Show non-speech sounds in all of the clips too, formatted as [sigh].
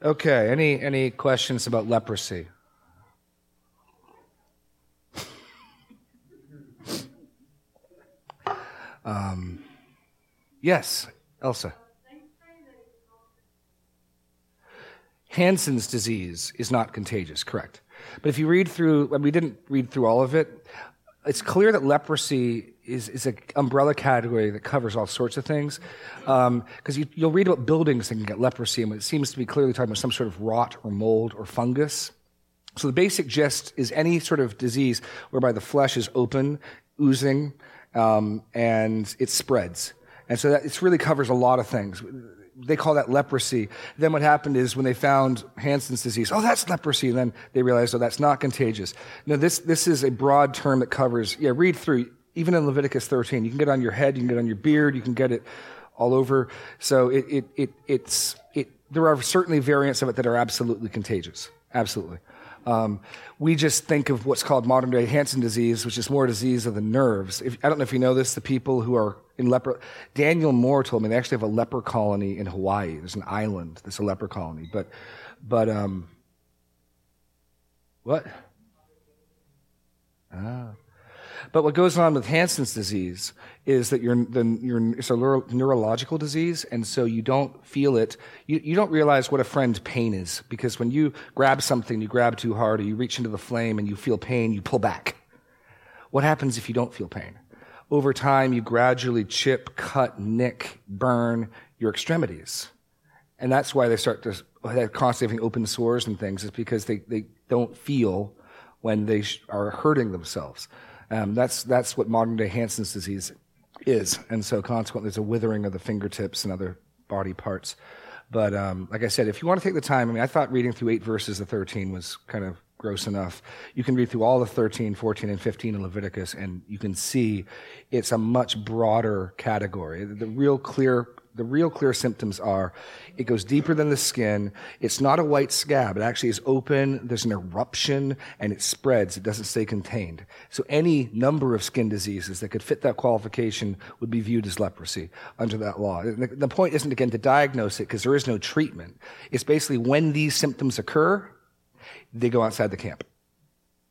Okay, any, any questions about leprosy? Um, yes, Elsa. Hansen's disease is not contagious, correct. But if you read through, we didn't read through all of it, it's clear that leprosy is, is an umbrella category that covers all sorts of things. Because um, you, will read about buildings that can get leprosy, and it seems to be clearly talking about some sort of rot or mold or fungus. So the basic gist is any sort of disease whereby the flesh is open, oozing, um, and it spreads. And so that it really covers a lot of things. They call that leprosy. Then what happened is when they found Hansen's disease, oh, that's leprosy. And then they realized, oh, that's not contagious. No, this, this is a broad term that covers, yeah, read through, even in Leviticus 13. You can get on your head, you can get on your beard, you can get it all over. So it, it, it, it's, it, there are certainly variants of it that are absolutely contagious. Absolutely. Um, we just think of what's called modern day Hansen disease, which is more a disease of the nerves. If, I don't know if you know this, the people who are in leper, Daniel Moore told me they actually have a leper colony in Hawaii. There's an island that's a leper colony. But, but, um, what? But what goes on with Hansen's disease is that you're, the, you're, it's a neuro, neurological disease, and so you don't feel it. You, you don't realize what a friend pain is, because when you grab something, you grab too hard, or you reach into the flame and you feel pain, you pull back. What happens if you don't feel pain? Over time, you gradually chip, cut, nick, burn your extremities. And that's why they start to have constantly having open sores and things, is because they, they don't feel when they are hurting themselves. Um, that's, that's what modern day Hansen's disease is. And so consequently, there's a withering of the fingertips and other body parts. But um, like I said, if you want to take the time, I mean, I thought reading through eight verses of 13 was kind of gross enough. You can read through all the 13, 14, and 15 in Leviticus, and you can see it's a much broader category. The real clear the real clear symptoms are it goes deeper than the skin. It's not a white scab. It actually is open. There's an eruption and it spreads. It doesn't stay contained. So any number of skin diseases that could fit that qualification would be viewed as leprosy under that law. The point isn't again to diagnose it because there is no treatment. It's basically when these symptoms occur, they go outside the camp.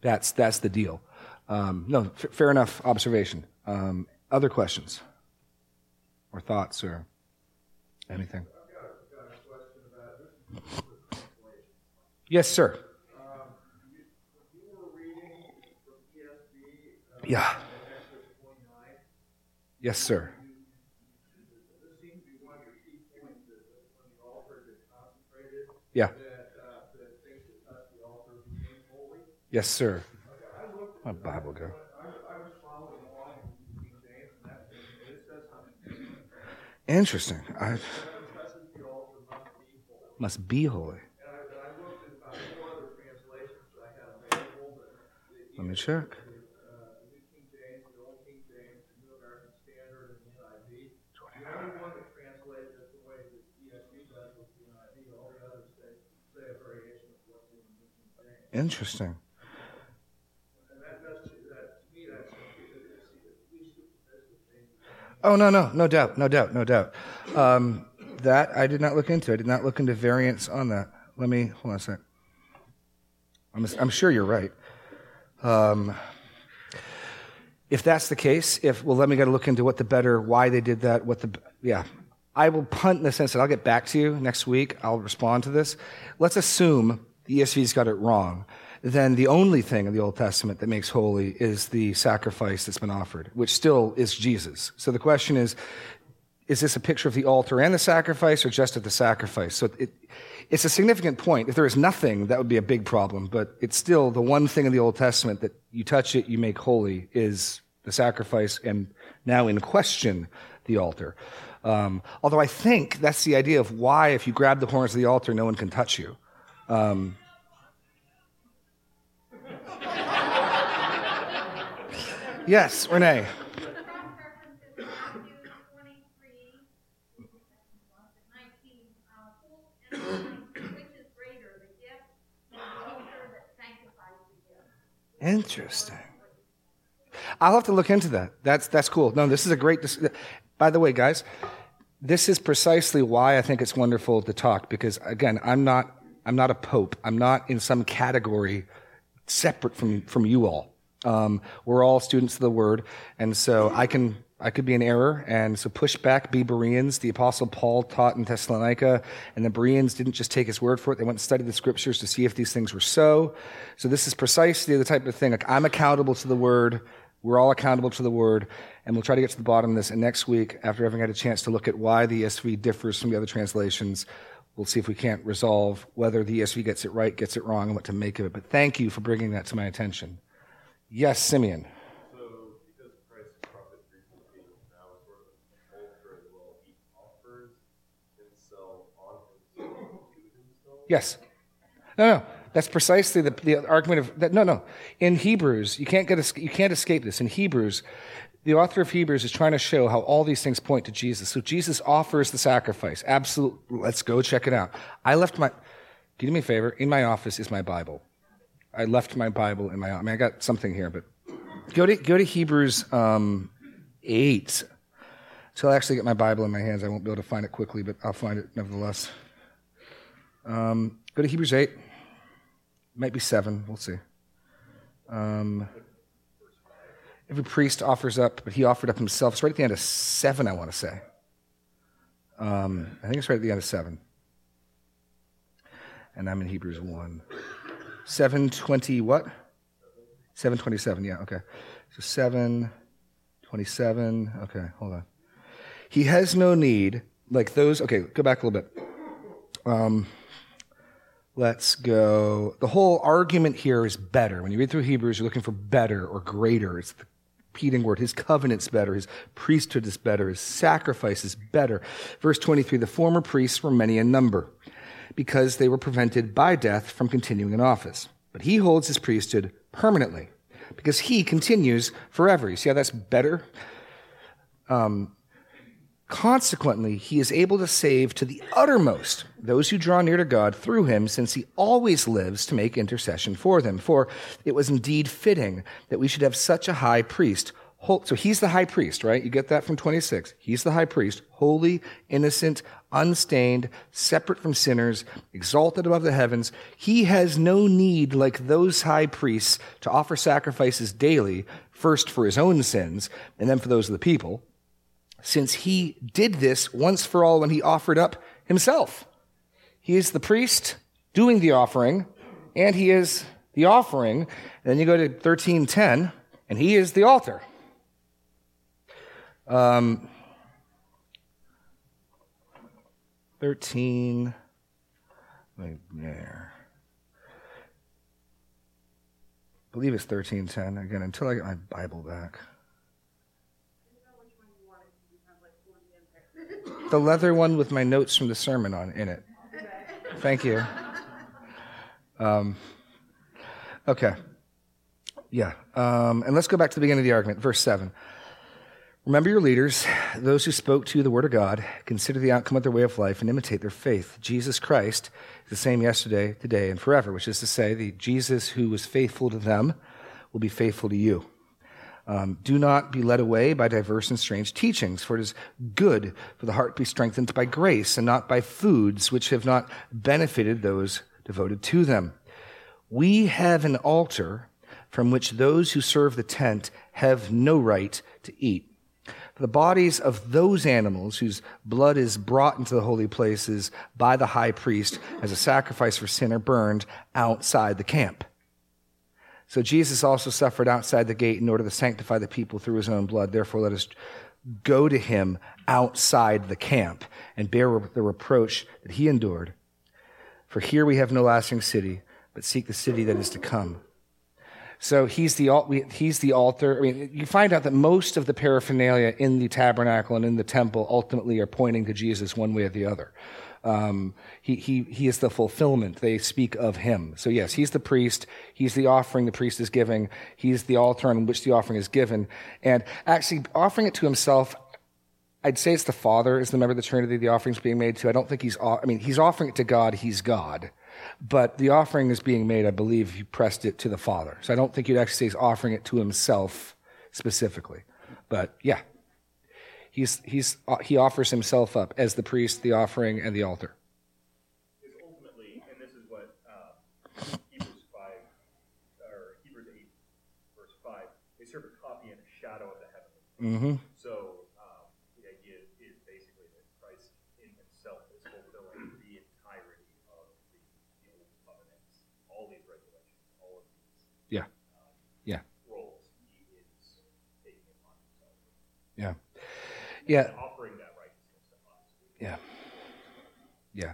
That's, that's the deal. Um, no, f- fair enough observation. Um, other questions or thoughts or Anything? Yes, sir. Yeah. Yes, sir. Yeah. Yes, sir. My Bible go. Interesting. I, must be holy. Let me check. Interesting. Oh no, no, no doubt, no doubt, no doubt. Um, that I did not look into. I did not look into variants on that. Let me hold on a sec. I'm, I'm sure you're right. Um, if that's the case, if well, let me go to look into what the better, why they did that, what the yeah. I will punt in the sense that I'll get back to you next week. I'll respond to this. Let's assume the ESV's got it wrong then the only thing in the Old Testament that makes holy is the sacrifice that's been offered, which still is Jesus. So the question is, is this a picture of the altar and the sacrifice or just of the sacrifice? So it, it's a significant point. If there is nothing, that would be a big problem, but it's still the one thing in the Old Testament that you touch it, you make holy is the sacrifice and now in question, the altar. Um, although I think that's the idea of why if you grab the horns of the altar, no one can touch you. Um, Yes, Renee. Interesting. I'll have to look into that. That's that's cool. No, this is a great. By the way, guys, this is precisely why I think it's wonderful to talk because again, I'm not I'm not a pope. I'm not in some category separate from from you all. Um, we're all students of the word, and so I can I could be in error, and so push back, be Bereans. The Apostle Paul taught in Thessalonica, and the Bereans didn't just take his word for it. They went and studied the scriptures to see if these things were so. So this is precisely the type of thing. Like I'm accountable to the word. We're all accountable to the word, and we'll try to get to the bottom of this. And next week, after having had a chance to look at why the ESV differs from the other translations, we'll see if we can't resolve whether the ESV gets it right, gets it wrong, and what to make of it. But thank you for bringing that to my attention. Yes, Simeon. Yes. No, no. That's precisely the, the argument of that. No, no. In Hebrews, you can't get you can't escape this. In Hebrews, the author of Hebrews is trying to show how all these things point to Jesus. So Jesus offers the sacrifice. Absolute. Let's go check it out. I left my. Do me a favor. In my office is my Bible. I left my Bible in my. I mean, I got something here, but go to go to Hebrews um, eight. Until I actually get my Bible in my hands, I won't be able to find it quickly, but I'll find it nevertheless. Um, go to Hebrews 8. Might be 7. We'll see. Um, every priest offers up, but he offered up himself. It's right at the end of 7, I want to say. Um, I think it's right at the end of 7. And I'm in Hebrews 1. 720 what? 727, yeah, okay. So 727, okay, hold on. He has no need, like those, okay, go back a little bit. Um, Let's go. The whole argument here is better. When you read through Hebrews, you're looking for better or greater. It's the repeating word. His covenant's better. His priesthood is better. His sacrifice is better. Verse 23, the former priests were many in number because they were prevented by death from continuing in office. But he holds his priesthood permanently because he continues forever. You see how that's better? Um, Consequently, he is able to save to the uttermost those who draw near to God through him, since he always lives to make intercession for them. For it was indeed fitting that we should have such a high priest. So he's the high priest, right? You get that from 26. He's the high priest, holy, innocent, unstained, separate from sinners, exalted above the heavens. He has no need, like those high priests, to offer sacrifices daily, first for his own sins, and then for those of the people since he did this once for all when he offered up himself. He is the priest doing the offering, and he is the offering. And then you go to 1310, and he is the altar. Um, 13, right there. I believe it's 1310. Again, until I get my Bible back. The leather one with my notes from the sermon on in it. Thank you. Um, okay. Yeah. Um, and let's go back to the beginning of the argument, verse 7. Remember your leaders, those who spoke to you the word of God, consider the outcome of their way of life, and imitate their faith. Jesus Christ is the same yesterday, today, and forever, which is to say, the Jesus who was faithful to them will be faithful to you. Um, do not be led away by diverse and strange teachings, for it is good for the heart to be strengthened by grace and not by foods which have not benefited those devoted to them. We have an altar from which those who serve the tent have no right to eat. The bodies of those animals whose blood is brought into the holy places by the high priest as a sacrifice for sin are burned outside the camp. So Jesus also suffered outside the gate in order to sanctify the people through his own blood. Therefore, let us go to him outside the camp and bear the reproach that he endured. For here we have no lasting city, but seek the city that is to come. So he's the, he's the altar. I mean, you find out that most of the paraphernalia in the tabernacle and in the temple ultimately are pointing to Jesus one way or the other. Um, he, he, he is the fulfillment. They speak of him. So, yes, he's the priest. He's the offering the priest is giving. He's the altar on which the offering is given. And actually, offering it to himself, I'd say it's the Father is the member of the Trinity the offering's being made to. I don't think he's, I mean, he's offering it to God. He's God. But the offering is being made, I believe, he pressed it to the Father. So I don't think you'd actually say he's offering it to himself specifically. But yeah, He's, he's, he offers himself up as the priest, the offering, and the altar. Is ultimately, and this is what uh, Hebrews 5, or Hebrews 8, verse 5, they serve a copy and a shadow of the heavenly. Mm-hmm. So um, the idea is basically that Christ in himself is fulfilling the entirety of the, the old covenants, all these regulations, all of these Yeah. Yeah. roles. He is taking upon himself. Yeah. Yeah. Offering that righteousness. Yeah. Yeah.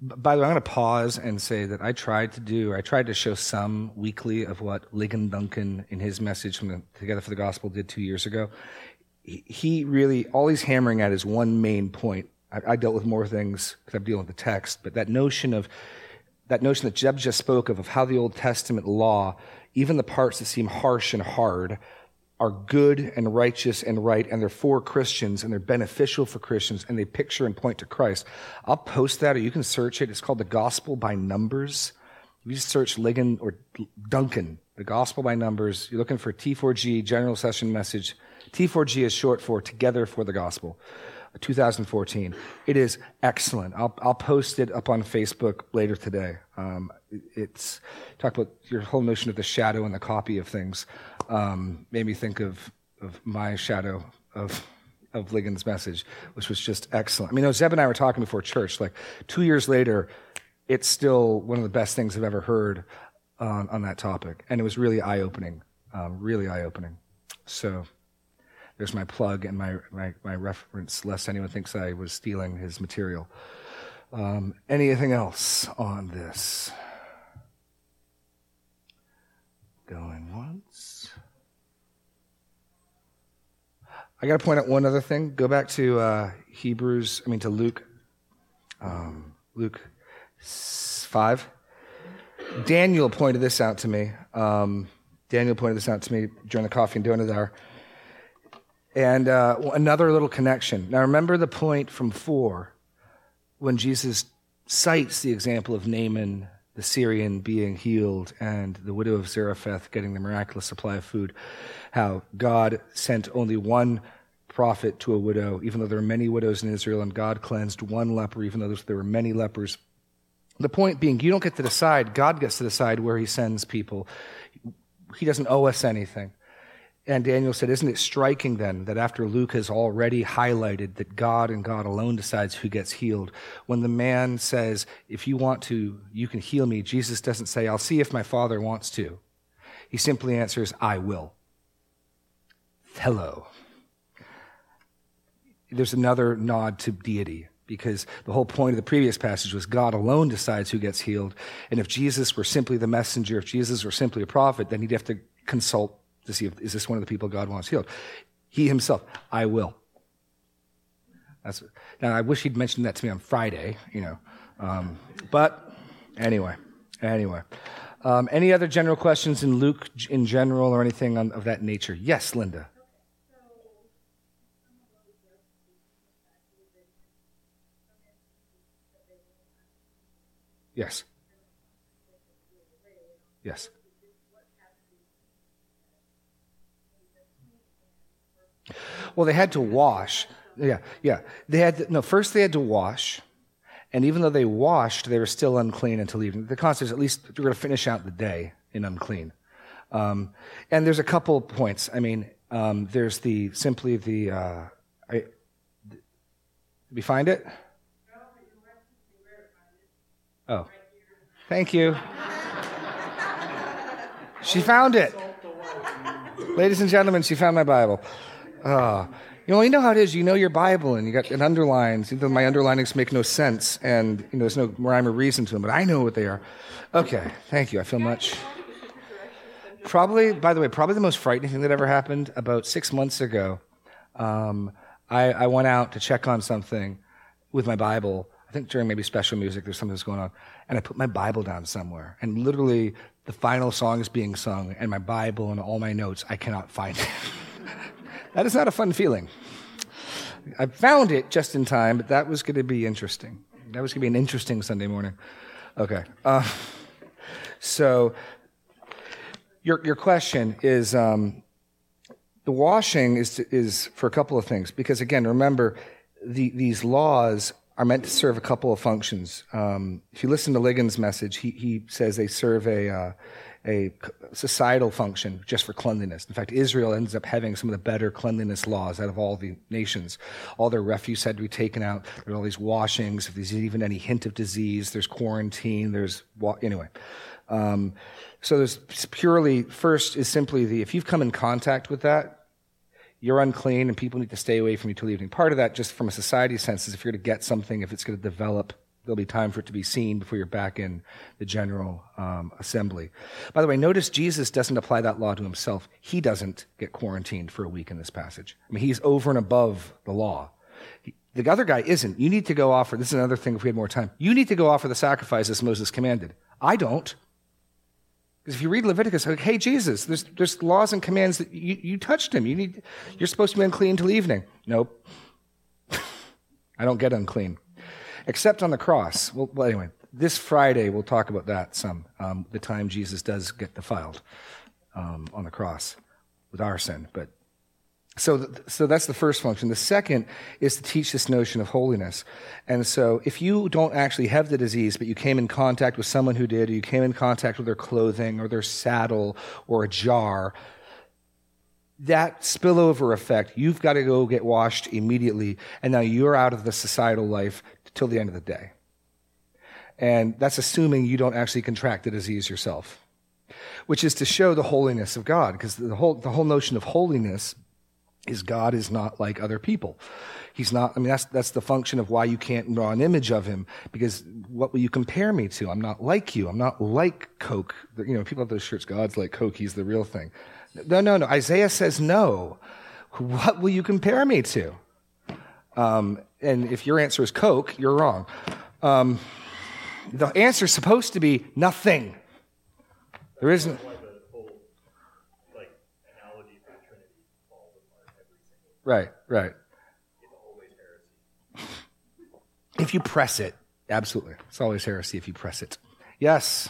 By the way, I'm going to pause and say that I tried to do, I tried to show some weekly of what Ligon Duncan in his message from the Together for the Gospel did two years ago. He- He really, all he's hammering at is one main point. I, I dealt with more things because I'm dealing with the text, but that notion of, that notion that Jeb just spoke of, of how the Old Testament law, even the parts that seem harsh and hard, are good and righteous and right, and they're for Christians and they're beneficial for Christians, and they picture and point to Christ. I'll post that, or you can search it. It's called the Gospel by Numbers. You just search Ligon or Duncan, the Gospel by Numbers, you're looking for T4G General Session Message. T4G is short for Together for the Gospel. 2014. It is excellent. I'll, I'll post it up on Facebook later today. Um, it's talk about your whole notion of the shadow and the copy of things. Um, made me think of of my shadow of of Ligon's message, which was just excellent. I mean, you know, Zeb and I were talking before church. Like two years later, it's still one of the best things I've ever heard on, on that topic, and it was really eye opening. Um, really eye opening. So there's my plug and my, my, my reference, lest anyone thinks I was stealing his material. Um, anything else on this? Going once. I got to point out one other thing. Go back to uh, Hebrews, I mean to Luke, um, Luke 5. Daniel pointed this out to me. Um, Daniel pointed this out to me during the coffee and donut hour. And uh, another little connection. Now, remember the point from four when Jesus cites the example of Naaman, the Syrian, being healed and the widow of Zarephath getting the miraculous supply of food. How God sent only one prophet to a widow, even though there were many widows in Israel, and God cleansed one leper, even though there were many lepers. The point being, you don't get to decide. God gets to decide where he sends people. He doesn't owe us anything. And Daniel said, Isn't it striking then that after Luke has already highlighted that God and God alone decides who gets healed, when the man says, If you want to, you can heal me, Jesus doesn't say, I'll see if my father wants to. He simply answers, I will. Hello. There's another nod to deity because the whole point of the previous passage was God alone decides who gets healed. And if Jesus were simply the messenger, if Jesus were simply a prophet, then he'd have to consult to see if is this one of the people God wants healed. He himself, I will. That's, now I wish he'd mentioned that to me on Friday, you know. Um, but anyway, anyway. Um, any other general questions in Luke in general or anything on, of that nature? Yes, Linda. Yes. Yes. Well, they had to wash. Yeah, yeah. They had to, no. First, they had to wash, and even though they washed, they were still unclean until evening. The concept is at least we're going to finish out the day in unclean. Um, and there's a couple points. I mean, um, there's the simply the. Uh, I, did we find it? Oh, thank you. She found it. Ladies and gentlemen, she found my Bible. Uh, you know, you know how it is. You know your Bible, and you got it underlines. Even though my underlinings make no sense, and you know, there's no rhyme or reason to them, but I know what they are. Okay, thank you. I feel much. Probably, by the way, probably the most frightening thing that ever happened about six months ago. Um, I, I went out to check on something with my Bible. I think during maybe special music, there's something that's going on, and I put my Bible down somewhere, and literally the final song is being sung, and my Bible and all my notes, I cannot find it. [laughs] that is not a fun feeling. I found it just in time, but that was going to be interesting. That was going to be an interesting Sunday morning. Okay. Uh, so, your, your question is um, The washing is, is for a couple of things, because again, remember, the, these laws are meant to serve a couple of functions. Um, if you listen to Ligon's message, he, he says they serve a, uh, a societal function just for cleanliness. In fact, Israel ends up having some of the better cleanliness laws out of all the nations. All their refuse had to be taken out. There are all these washings. If there's even any hint of disease, there's quarantine. There's anyway. Um, so there's purely first is simply the if you've come in contact with that, you're unclean and people need to stay away from you till evening. Part of that, just from a society sense, is if you're to get something, if it's going to develop, there'll be time for it to be seen before you're back in the general um, assembly. By the way, notice Jesus doesn't apply that law to himself. He doesn't get quarantined for a week in this passage. I mean, he's over and above the law. He, the other guy isn't. You need to go offer, this is another thing if we had more time. You need to go offer the sacrifices Moses commanded. I don't. Because if you read Leviticus, like, hey, Jesus, there's, there's laws and commands that you, you touched him. You need, you're supposed to be unclean until evening. Nope. [laughs] I don't get unclean. Except on the cross. Well, well, anyway, this Friday we'll talk about that some, um, the time Jesus does get defiled um, on the cross with our sin. But so, so that's the first function. The second is to teach this notion of holiness. And so if you don't actually have the disease, but you came in contact with someone who did, or you came in contact with their clothing or their saddle or a jar, that spillover effect, you've got to go get washed immediately. And now you're out of the societal life till the end of the day. And that's assuming you don't actually contract the disease yourself, which is to show the holiness of God, because the whole, the whole notion of holiness is God is not like other people. He's not, I mean, that's, that's the function of why you can't draw an image of him, because what will you compare me to? I'm not like you. I'm not like Coke. You know, people have those shirts, God's like Coke, he's the real thing. No, no, no. Isaiah says no. What will you compare me to? Um, and if your answer is Coke, you're wrong. Um, the answer is supposed to be nothing. There isn't. Right, right. [laughs] If you press it, absolutely. It's always heresy if you press it. Yes.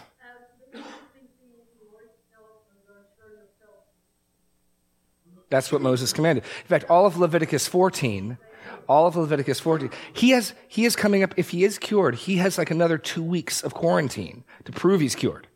That's what Moses commanded. In fact, all of Leviticus 14, all of Leviticus 14, he has, he is coming up, if he is cured, he has like another two weeks of quarantine to prove he's cured.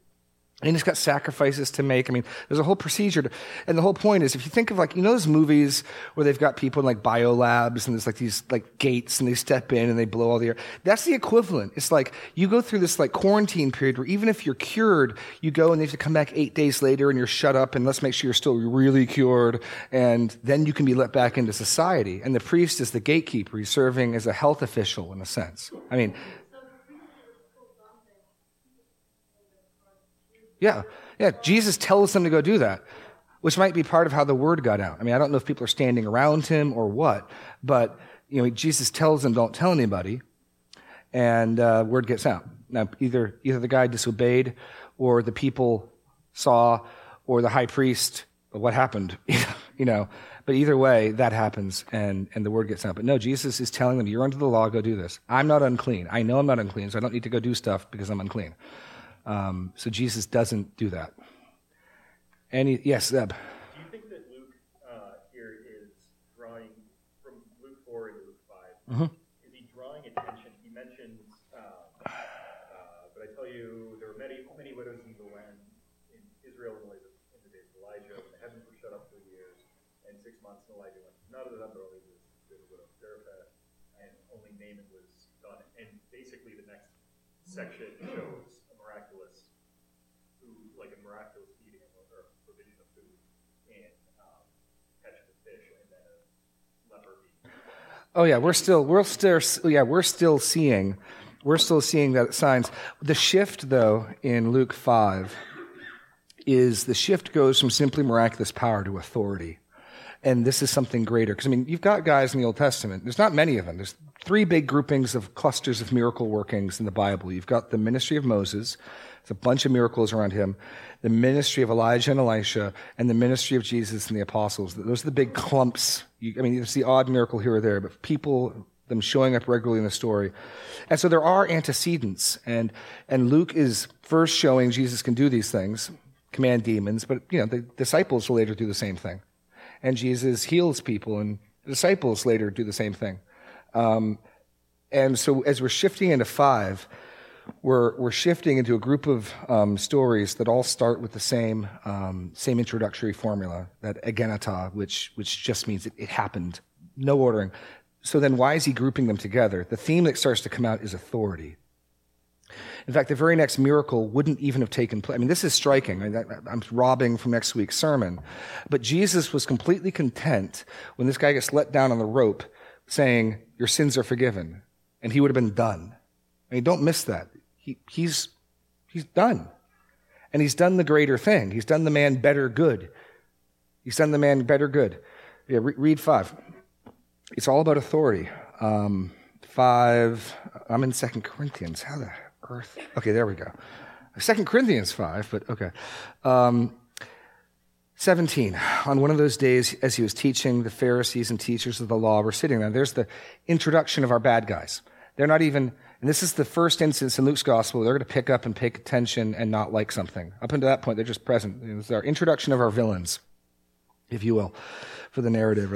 And he's got sacrifices to make. I mean, there's a whole procedure. To, and the whole point is, if you think of like, you know, those movies where they've got people in like bio labs and there's like these like gates and they step in and they blow all the air. That's the equivalent. It's like you go through this like quarantine period where even if you're cured, you go and they have to come back eight days later and you're shut up and let's make sure you're still really cured. And then you can be let back into society. And the priest is the gatekeeper. He's serving as a health official in a sense. I mean, Yeah. Yeah. Jesus tells them to go do that, which might be part of how the word got out. I mean, I don't know if people are standing around him or what, but, you know, Jesus tells them, don't tell anybody, and uh, word gets out. Now, either, either the guy disobeyed, or the people saw, or the high priest, what happened, [laughs] you know. But either way, that happens and, and the word gets out. But no, Jesus is telling them, you're under the law, go do this. I'm not unclean. I know I'm not unclean, so I don't need to go do stuff because I'm unclean. Um, so Jesus doesn't do that. Any yes, Zeb. Do you think that Luke uh, here is drawing from Luke four into Luke 5 mm-hmm. Is he drawing attention? He mentions, uh, uh, but I tell you, there were many many widows in the land in Israel in the days of Elijah. When the heavens were shut up for years, and six months in Elijah went. None of them only was the widow of Zarephath, and only Naaman was done. And basically, the next section shows miraculous food, like a miraculous feeding or provision of food, um, catching the fish, and then a leper being. Oh yeah, we're still we're still yeah we're still seeing we're still seeing that signs. The shift though in Luke five is the shift goes from simply miraculous power to authority. And this is something greater. Because, I mean, you've got guys in the Old Testament. There's not many of them. There's three big groupings of clusters of miracle workings in the Bible. You've got the ministry of Moses. There's a bunch of miracles around him. The ministry of Elijah and Elisha and the ministry of Jesus and the apostles. Those are the big clumps. You, I mean, there's the odd miracle here or there, but people, them showing up regularly in the story. And so there are antecedents. And, and Luke is first showing Jesus can do these things, command demons, but, you know, the disciples will later do the same thing. and Jesus heals people, and the disciples later do the same thing. Um, and so as we're shifting into five, we're, we're shifting into a group of um, stories that all start with the same, um, same introductory formula, that egeneto, which, which just means it, it happened. No ordering. So then why is he grouping them together? The theme that starts to come out is authority. In fact, the very next miracle wouldn't even have taken place. I mean, this is striking. I mean, I'm robbing from next week's sermon. But Jesus was completely content when this guy gets let down on the rope saying, Your sins are forgiven. And he would have been done. I mean, don't miss that. He, he's, he's done. And he's done the greater thing. He's done the man better good. He's done the man better good. Yeah, re- read five. It's all about authority. Um, five. I'm in Second Corinthians. How the earth? Okay, there we go. Second Corinthians five, but okay. Um, 17. On one of those days, as he was teaching, the Pharisees and teachers of the law were sitting there. There's the introduction of our bad guys. They're not even, and this is the first instance in Luke's gospel where they're going to pick up and pay attention and not like something. Up until that point, they're just present. It's our introduction of our villains, if you will, for the narrative.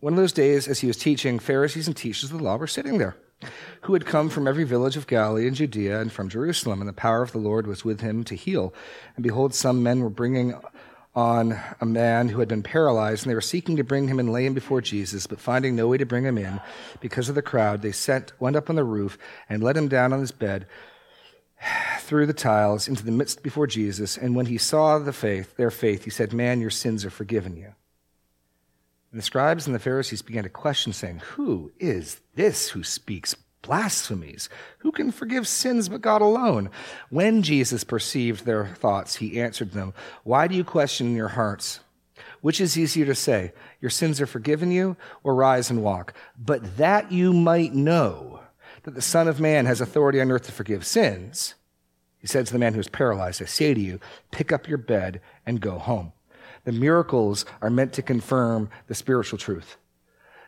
One of those days, as he was teaching, Pharisees and teachers of the law were sitting there, who had come from every village of Galilee and Judea and from Jerusalem, and the power of the Lord was with him to heal. And behold, some men were bringing on a man who had been paralyzed, and they were seeking to bring him and lay him before Jesus, but finding no way to bring him in because of the crowd, they sent, went up on the roof and let him down on his bed through the tiles into the midst before Jesus. And when he saw the faith, their faith, he said, Man, your sins are forgiven you. And the scribes and the Pharisees began to question, saying, Who is this who speaks blasphemies? Who can forgive sins but God alone? When Jesus perceived their thoughts, he answered them, Why do you question your hearts? Which is easier to say, Your sins are forgiven you, or rise and walk? But that you might know that the Son of Man has authority on earth to forgive sins, he said to the man who was paralyzed, I say to you, pick up your bed and go home. The miracles are meant to confirm the spiritual truth.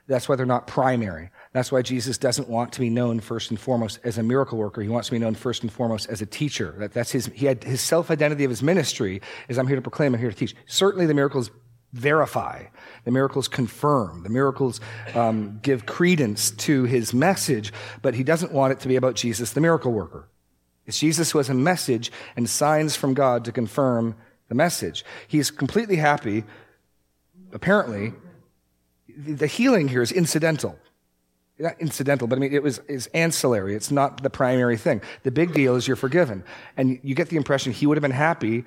That's why they're not primary. That's why Jesus doesn't want to be known first and foremost as a miracle worker. He wants to be known first and foremost as a teacher. That, that's his, he had his self-identity of his ministry is I'm here to proclaim, I'm here to teach. Certainly the miracles verify. The miracles confirm. The miracles um, give credence to his message, but he doesn't want it to be about Jesus, the miracle worker. It's Jesus who has a message and signs from God to confirm the message. He's completely happy, apparently. The healing here is incidental. Not incidental, but I mean, it was is ancillary. It's not the primary thing. The big deal is you're forgiven. And you get the impression he would have been happy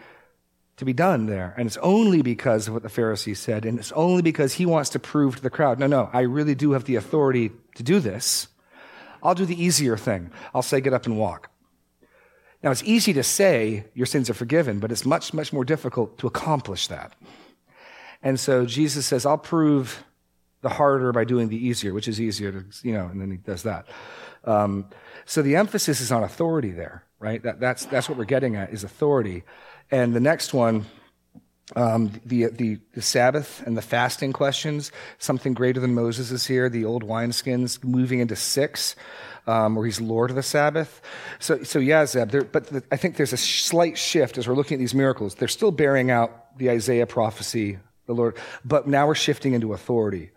to be done there. And it's only because of what the Pharisees said, and it's only because he wants to prove to the crowd, no, no, I really do have the authority to do this. I'll do the easier thing. I'll say, get up and walk. Now, it's easy to say your sins are forgiven, but it's much, much more difficult to accomplish that. And so Jesus says, I'll prove the harder by doing the easier, which is easier to, you know, and then he does that. Um, so the emphasis is on authority there, right? That, that's, that's what we're getting at is authority. And the next one, um, the, the, the, Sabbath and the fasting questions, something greater than Moses is here, the old wineskins moving into six um, where he's Lord of the Sabbath. So, so yeah, Zeb, there, but the, I think there's a slight shift as we're looking at these miracles. They're still bearing out the Isaiah prophecy, the Lord, but now we're shifting into authority.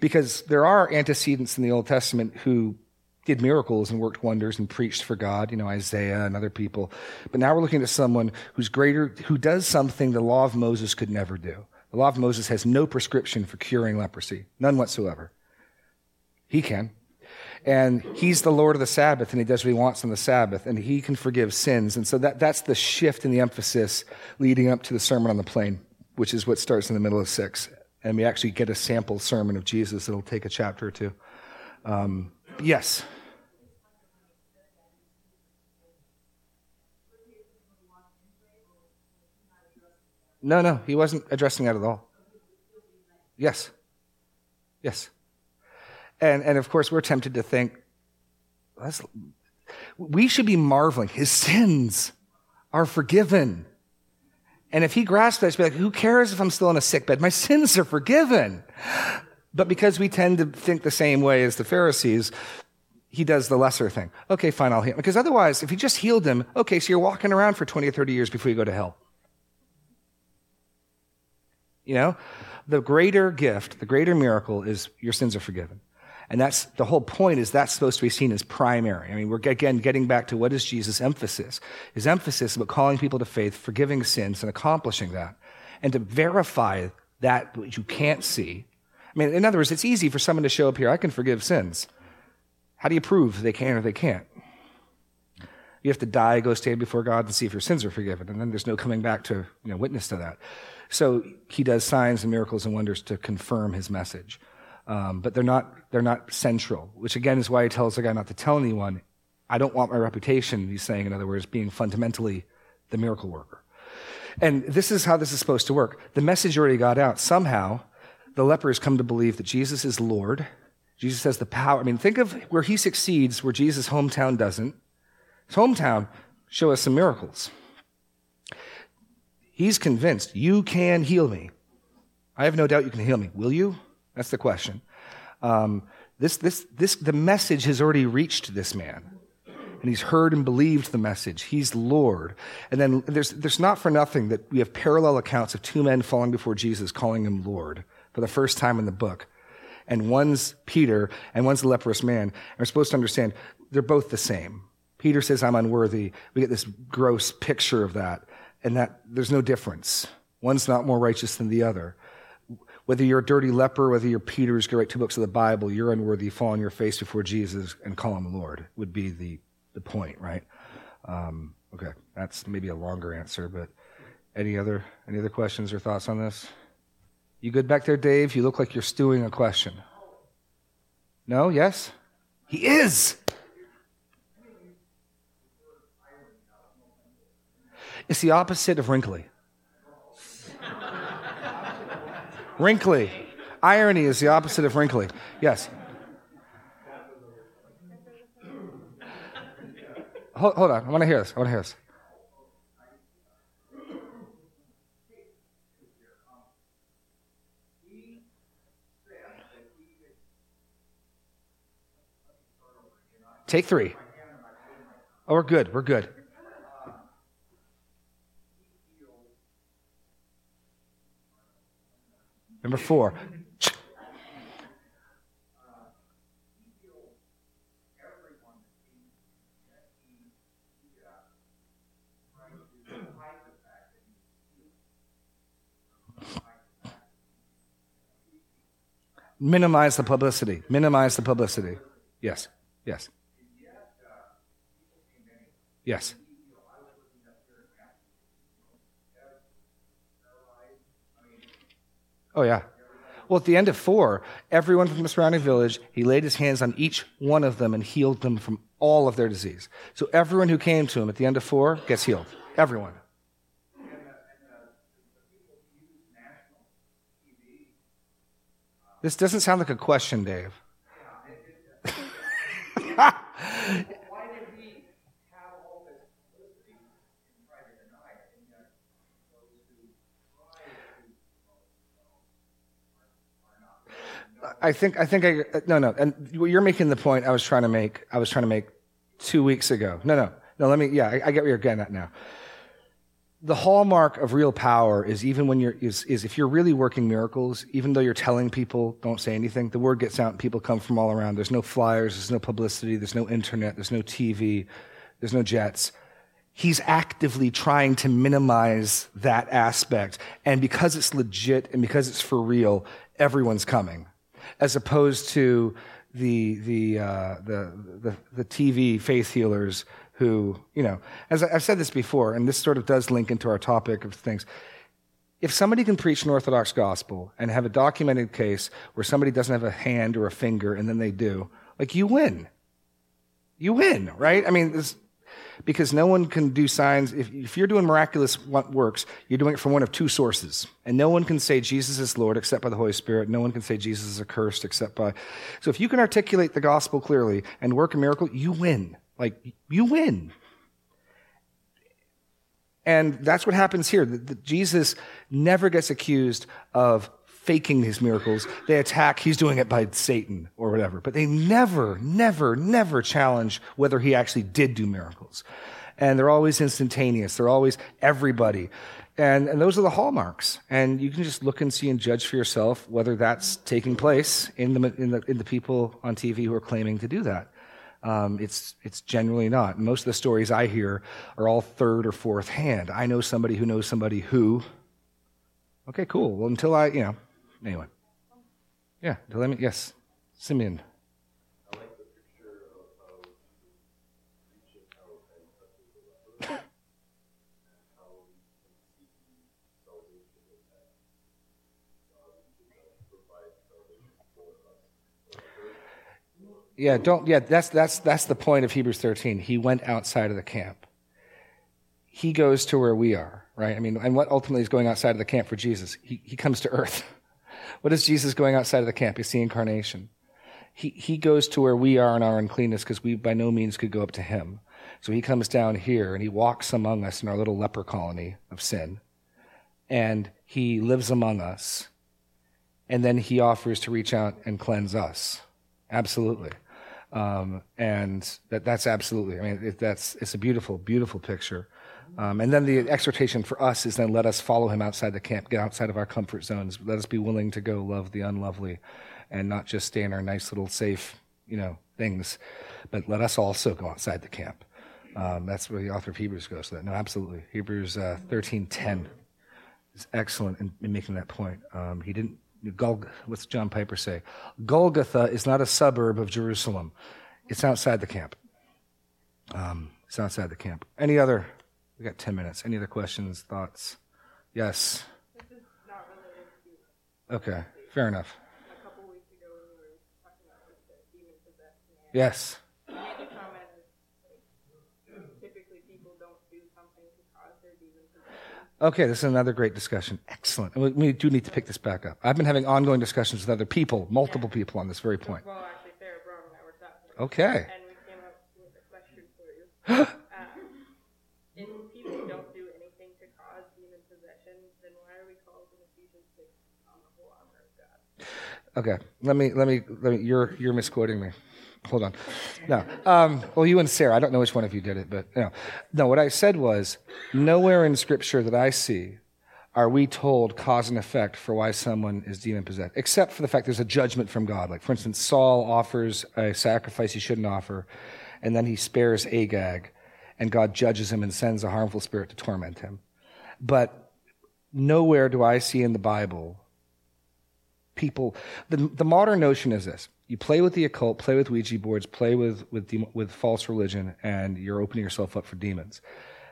Because there are antecedents in the Old Testament who did miracles and worked wonders and preached for God, you know, Isaiah and other people. But now we're looking at someone who's greater, who does something the law of Moses could never do. The law of Moses has no prescription for curing leprosy, none whatsoever. He can. And he's the Lord of the Sabbath, and he does what he wants on the Sabbath, and he can forgive sins. And so that, that's the shift in the emphasis leading up to the Sermon on the Plain, which is what starts in the middle of six. And we actually get a sample sermon of Jesus. It'll take a chapter or two. Um, yes. No, no, he wasn't addressing that at all. Yes. Yes. And, and of course, we're tempted to think, we should be marveling. His sins are forgiven. And if he grasps that, he'd be like, who cares if I'm still in a sick bed? My [laughs] sins are forgiven. But because we tend to think the same way as the Pharisees, he does the lesser thing. Okay, fine, I'll heal him. Because otherwise, if he just healed him, okay, so you're walking around for 20 or 30 years before you go to hell. You know, the greater gift, the greater miracle is your sins are forgiven. And that's the whole point is that's supposed to be seen as primary. I mean, we're again getting back to what is Jesus' emphasis? His emphasis about calling people to faith, forgiving sins, and accomplishing that. And to verify that which you can't see. I mean, in other words, it's easy for someone to show up here, I can forgive sins. How do you prove they can or they can't? You have to die, go stand before God and see if your sins are forgiven. And then there's no coming back to you know, witness to that. So he does signs and miracles and wonders to confirm his message. Um, but they're not, they're not central, which again is why he tells the guy not to tell anyone. I don't want my reputation, he's saying, in other words, being fundamentally the miracle worker. And this is how this is supposed to work. The message already got out. Somehow, the lepers come to believe that Jesus is Lord. Jesus has the power. I mean, think of where he succeeds, where Jesus' hometown doesn't. His hometown show us some miracles. He's convinced you can heal me. I have no doubt you can heal me. Will you? That's the question. Um, this, this, this, the message has already reached this man. And he's heard and believed the message. He's Lord. And then there's, there's not for nothing that we have parallel accounts of two men falling before Jesus, calling him Lord for the first time in the book. And one's Peter and one's the leprous man. And we're supposed to understand they're both the same. Peter says, I'm unworthy. We get this gross picture of that, and that there's no difference. One's not more righteous than the other. Whether you're a dirty leper, whether you're Peter's, go write two books of the Bible, you're unworthy, fall on your face before Jesus and call him Lord, would be the, the point, right? Um, okay, that's maybe a longer answer, but any other, any other questions or thoughts on this? You good back there, Dave? You look like you're stewing a question. No? Yes? He is! It's the opposite of wrinkly. Wrinkly. Irony is the opposite of wrinkly. Yes. Hold, hold on. I want to hear this. I want to hear this. Take three. Oh, we're good. We're good. Number four. Minimize the publicity. Minimize the publicity. Yes. Yes. Yes. Oh, yeah. Well, at the end of four, everyone from the surrounding village, he laid his hands on each one of them and healed them from all of their disease. So everyone who came to him at the end of four gets healed. Everyone. This doesn't sound like a question, Dave. [laughs] I think I think I no no and you're making the point I was trying to make I was trying to make two weeks ago. No no no. Let me yeah I, I get where you're getting at now. The hallmark of real power is even when you're is, is if you're really working miracles, even though you're telling people don't say anything, the word gets out and people come from all around. There's no flyers, there's no publicity, there's no internet, there's no TV, there's no jets he's actively trying to minimize that aspect. And because it's legit and because it's for real, everyone's coming as opposed to the, the, uh, the, the, the TV faith healers who, you know, as I've said this before, and this sort of does link into our topic of things. If somebody can preach an Orthodox gospel and have a documented case where somebody doesn't have a hand or a finger and then they do, like you win. You win, right? I mean, because no one can do signs. If, if, you're doing miraculous works, you're doing it from one of two sources. And no one can say Jesus is Lord except by the Holy Spirit. No one can say Jesus is accursed except by. So if you can articulate the gospel clearly and work a miracle, you win. Like, you win. And that's what happens here. The, the, Jesus never gets accused of faking his miracles. They attack, he's doing it by Satan or whatever. But they never, never, never challenge whether he actually did do miracles. And they're always instantaneous. They're always everybody. And, and those are the hallmarks. And you can just look and see and judge for yourself whether that's taking place in the, in the, in the people on TV who are claiming to do that. Um, it's, it's generally not. Most of the stories I hear are all third or fourth hand. I know somebody who knows somebody who. Okay, cool. Well, until I, you know, anyway. Yeah, let me, yes, Simeon. Yeah, don't. Yeah, that's that's that's the point of Hebrews 13. He went outside of the camp. He goes to where we are, right? I mean, and what ultimately is going outside of the camp for Jesus? He he comes to earth. What is Jesus going outside of the camp? It's the incarnation. He he goes to where we are in our uncleanness because we by no means could go up to him. So he comes down here and he walks among us in our little leper colony of sin, and he lives among us, and then he offers to reach out and cleanse us. Absolutely. Um, and that, that's absolutely, I mean, it, that's, it's a beautiful, beautiful picture. Um, and then the exhortation for us is then let us follow him outside the camp, get outside of our comfort zones. Let us be willing to go love the unlovely and not just stay in our nice little safe, you know, things, but let us also go outside the camp. Um, that's where the author of Hebrews goes to that. No, absolutely. Hebrews uh, 13.10 is excellent in, in making that point. Um, he didn't Golg- what's John Piper say? Golgotha is not a suburb of Jerusalem. It's outside the camp. Um, it's outside the camp. Any other? We got 10 minutes. Any other questions, thoughts? Yes. Okay, fair enough. Yes. Okay, this is another great discussion. Excellent. We do need to pick this back up. I've been having ongoing discussions with other people, multiple people on this very point. Well, actually, Sarah Brown and I were talking. Okay. And we came up with a question for you. [gasps] [gasps] um, if people don't do anything to cause demon possession, then why are we called in Ephesians 6 on the whole armor of God? Okay, let me, let me, let me, you're, you're misquoting me. Hold on. No. Um, well, you and Sarah, I don't know which one of you did it, but know. No, what I said was nowhere in Scripture that I see are we told cause and effect for why someone is demon possessed, except for the fact there's a judgment from God. Like, for instance, Saul offers a sacrifice he shouldn't offer, and then he spares Agag, and God judges him and sends a harmful spirit to torment him. But nowhere do I see in the Bible people, the, the modern notion is this you play with the occult, play with Ouija boards, play with, with, with false religion, and you're opening yourself up for demons.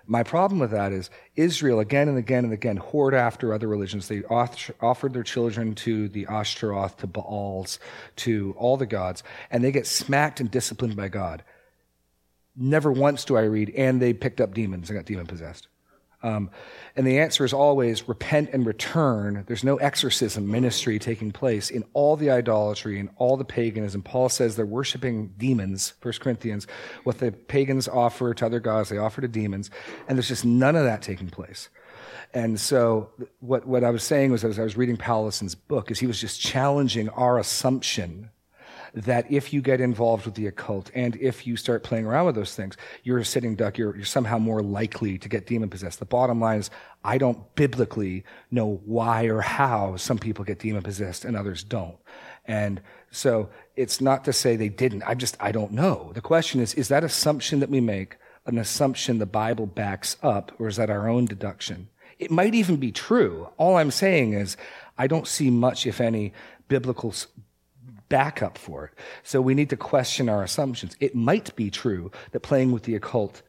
My problem with that is Israel again and again and again whored after other religions. They offered their children to the Ashtaroth, to Baals, to all the gods, and they get smacked and disciplined by God. Never once do I read, and they picked up demons and got demon possessed. Um, and the answer is always repent and return. There's no exorcism ministry taking place in all the idolatry and all the paganism. Paul says they're worshiping demons, 1 Corinthians. What the pagans offer to other gods, they offer to demons. And there's just none of that taking place. And so what, what I was saying was, as I was reading Powlison's book, is he was just challenging our assumption that if you get involved with the occult and if you start playing around with those things, you're a sitting duck, you're, you're somehow more likely to get demon possessed. The bottom line is, I don't biblically know why or how some people get demon possessed and others don't. And so it's not to say they didn't. I just, I don't know. The question is, is that assumption that we make an assumption the Bible backs up, or is that our own deduction? It might even be true. All I'm saying is, I don't see much, if any, biblical backup for it. So we need to question our assumptions. It might be true that playing with the occult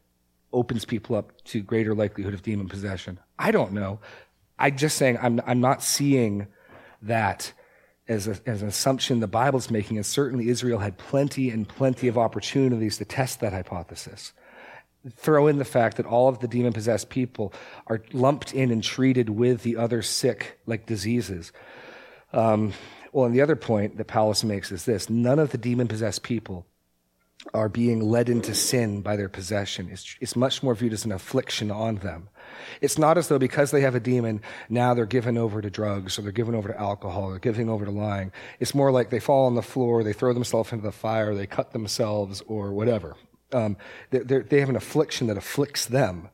opens people up to greater likelihood of demon possession. I don't know. I'm just saying I'm, I'm not seeing that as, a, as an assumption the Bible's making, and certainly Israel had plenty and plenty of opportunities to test that hypothesis. Throw in the fact that all of the demon possessed people are lumped in and treated with the other sick, like diseases. Um, well, and the other point that Paulus makes is this none of the demon possessed people are being led into sin by their possession. It's, it's much more viewed as an affliction on them. It's not as though because they have a demon, now they're given over to drugs or they're given over to alcohol or they're giving over to lying. It's more like they fall on the floor, they throw themselves into the fire, they cut themselves or whatever. Um, they they have an affliction that afflicts them.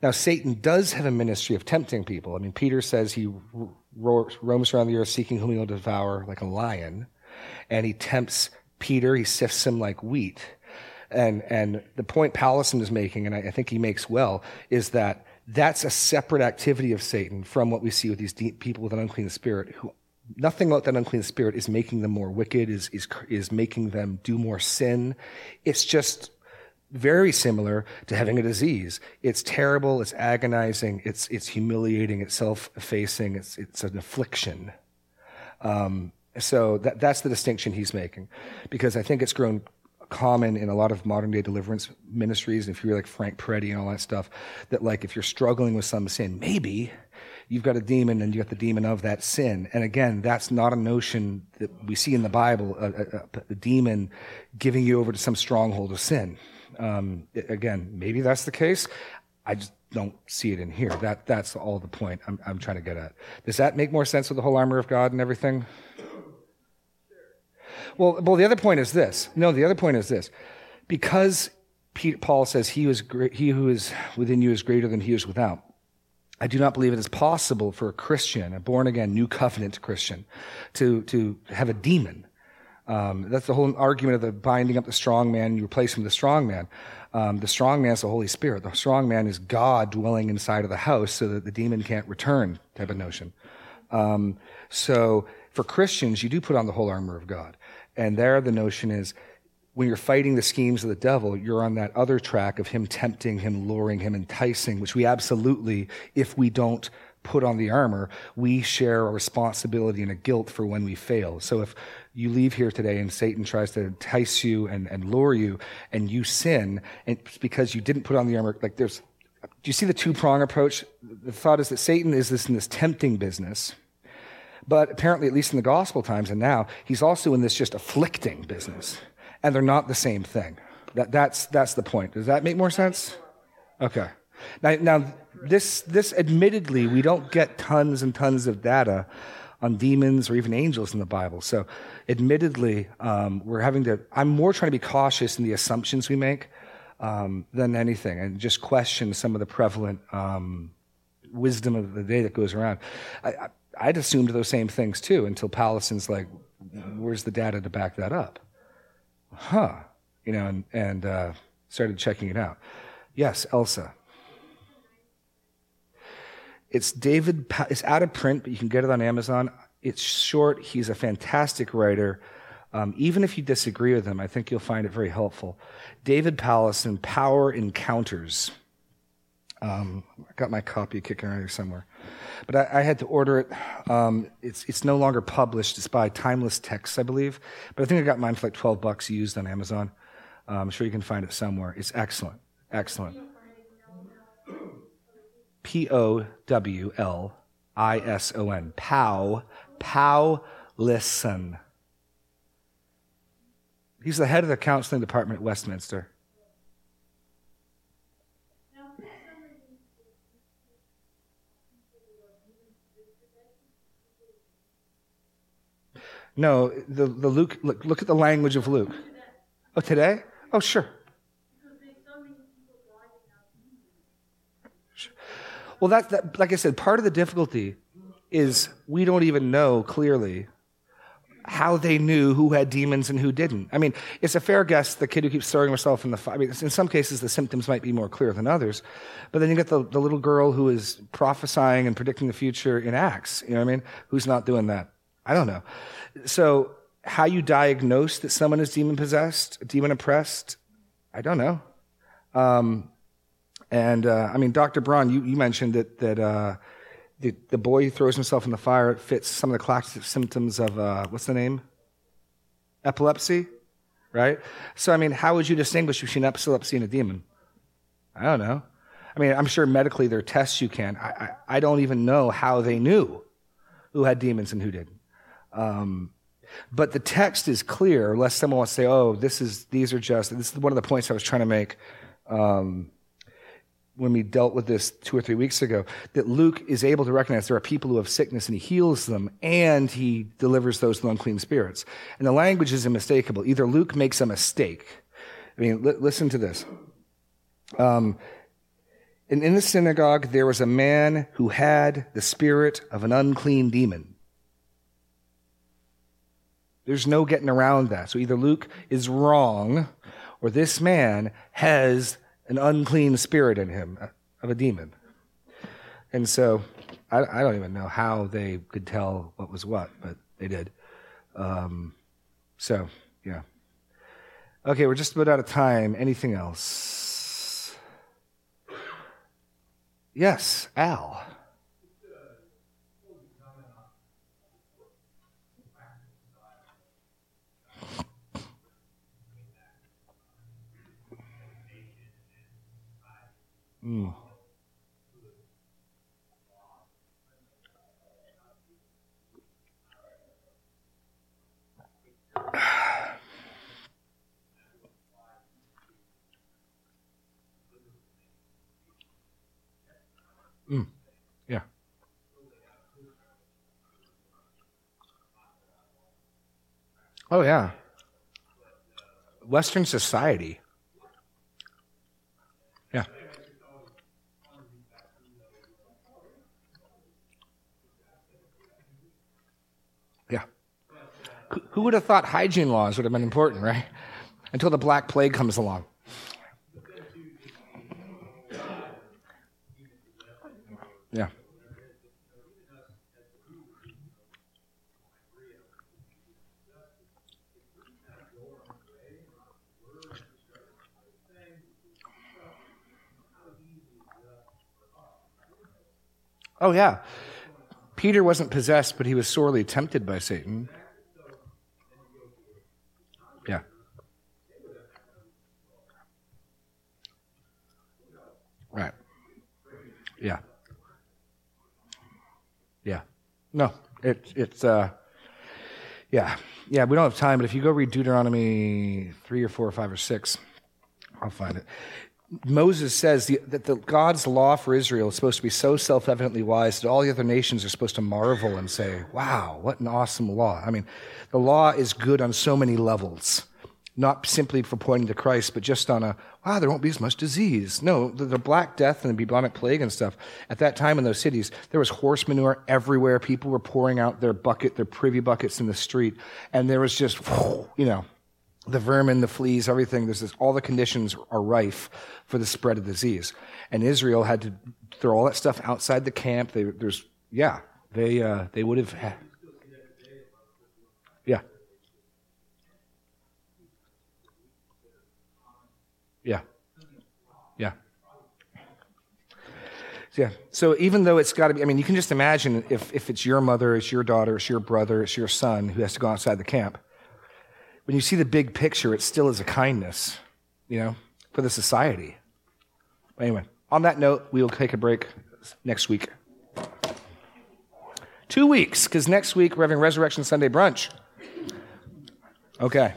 Now, Satan does have a ministry of tempting people. I mean, Peter says he roams around the earth seeking whom he will devour like a lion, and he tempts Peter, he sifts him like wheat. And, and the point Powlison is making, and I, I think he makes well, is that that's a separate activity of Satan from what we see with these people with an unclean spirit who nothing about that unclean spirit is making them more wicked, is, is, is making them do more sin. It's just very similar to having a disease. It's terrible, it's agonizing, it's, it's humiliating, it's self effacing, it's, it's an affliction. Um, so that, that's the distinction he's making. Because I think it's grown common in a lot of modern day deliverance ministries. And if you're like Frank Peretti and all that stuff, that like if you're struggling with some sin, maybe you've got a demon and you've got the demon of that sin. And again, that's not a notion that we see in the Bible, a, a, a demon giving you over to some stronghold of sin. Um, again, maybe that's the case. I just don't see it in here. That, that's all the point I'm, I'm trying to get at. Does that make more sense with the whole armor of God and everything? Well, well, the other point is this. No, the other point is this. Because Paul says he, was, he who is within you is greater than he who is without. I do not believe it is possible for a Christian, a born again, new covenant Christian, to, to have a demon. Um, that's the whole argument of the binding up the strong man, you replace him with the strong man. Um, the strong man is the Holy Spirit. The strong man is God dwelling inside of the house so that the demon can't return, type of notion. Um, so for Christians, you do put on the whole armor of God. And there the notion is when you're fighting the schemes of the devil, you're on that other track of him tempting, him luring, him enticing, which we absolutely, if we don't put on the armor, we share a responsibility and a guilt for when we fail. So if you leave here today and Satan tries to entice you and, and lure you and you sin, and it's because you didn't put on the armor, like there's, do you see the two prong approach? The thought is that Satan is this in this tempting business but apparently, at least in the gospel times and now, he's also in this just afflicting business. And they're not the same thing. That, that's, that's the point. Does that make more sense? Okay. Now, now this, this admittedly, we don't get tons and tons of data on demons or even angels in the Bible. So, admittedly, um, we're having to, I'm more trying to be cautious in the assumptions we make um, than anything and just question some of the prevalent um, wisdom of the day that goes around. I, I'd assumed those same things too until Powlison's like, where's the data to back that up? Huh. You know, and, and uh, started checking it out. Yes, Elsa. It's David, it's out of print, but you can get it on Amazon. It's short. He's a fantastic writer. Um, even if you disagree with him, I think you'll find it very helpful. David Powlison, Power Encounters. Um, I got my copy kicking around here somewhere. But I, I had to order it. Um, it's, it's no longer published. It's by Timeless Texts, I believe. But I think I got mine for like 12 bucks used on Amazon. Um, I'm sure you can find it somewhere. It's excellent. Excellent. P O W L I S O N. Pow. Pow Listen. He's the head of the counseling department at Westminster. No, the, the Luke, look, look at the language of Luke. Oh, today? Oh, sure. Well, that, that, like I said, part of the difficulty is we don't even know clearly how they knew who had demons and who didn't. I mean, it's a fair guess the kid who keeps throwing herself in the fire. I mean, in some cases, the symptoms might be more clear than others. But then you get the, the little girl who is prophesying and predicting the future in Acts. You know what I mean? Who's not doing that? I don't know. So, how you diagnose that someone is demon possessed, demon oppressed, I don't know. Um, and uh, I mean, Dr. Braun, you, you mentioned that that uh, the the boy who throws himself in the fire fits some of the classic symptoms of uh, what's the name? Epilepsy, right? So I mean, how would you distinguish between epilepsy and a demon? I don't know. I mean, I'm sure medically there are tests you can. I, I, I don't even know how they knew who had demons and who didn't. Um, but the text is clear, lest someone wants to say, "Oh, this is these are just." This is one of the points I was trying to make um, when we dealt with this two or three weeks ago. That Luke is able to recognize there are people who have sickness, and he heals them, and he delivers those unclean spirits. And the language is unmistakable. Either Luke makes a mistake, I mean, li- listen to this. Um, and in the synagogue, there was a man who had the spirit of an unclean demon. There's no getting around that. So either Luke is wrong, or this man has an unclean spirit in him of a demon. And so I, I don't even know how they could tell what was what, but they did. Um, so, yeah. Okay, we're just about out of time. Anything else? Yes, Al. Mm. Yeah. Oh, yeah. Western society. Yeah. Yeah. Who- would have thought hygiene laws would have been important, right? Until the Black Plague comes along. Yeah. Oh, yeah. Peter wasn't possessed, but he was sorely tempted by Satan. Yeah. Right. Yeah. Yeah. No, it, it's, uh, yeah. Yeah, we don't have time, but if you go read Deuteronomy 3 or 4 or 5 or 6, I'll find it. Moses says the, that the, God's law for Israel is supposed to be so self evidently wise that all the other nations are supposed to marvel and say, wow, what an awesome law. I mean, the law is good on so many levels, not simply for pointing to Christ, but just on a, wow, there won't be as much disease. No, the, the Black Death and the bubonic plague and stuff, at that time in those cities, there was horse manure everywhere. People were pouring out their bucket, their privy buckets in the street, and there was just, [sniffs] you know, the vermin, the fleas, everything. There's this, all the conditions are rife for the spread of disease. And Israel had to throw all that stuff outside the camp. They, there's, yeah, they, uh, they would have had, yeah. Yeah. Yeah. Yeah. So even though it's got to be, I mean, you can just imagine if, if it's your mother, it's your daughter, it's your brother, it's your son who has to go outside the camp when you see the big picture, it still is a kindness, you know, for the society. But Anyway, on that note, we'll take a break next week. Two weeks, because next week we're having Resurrection Sunday brunch. Okay.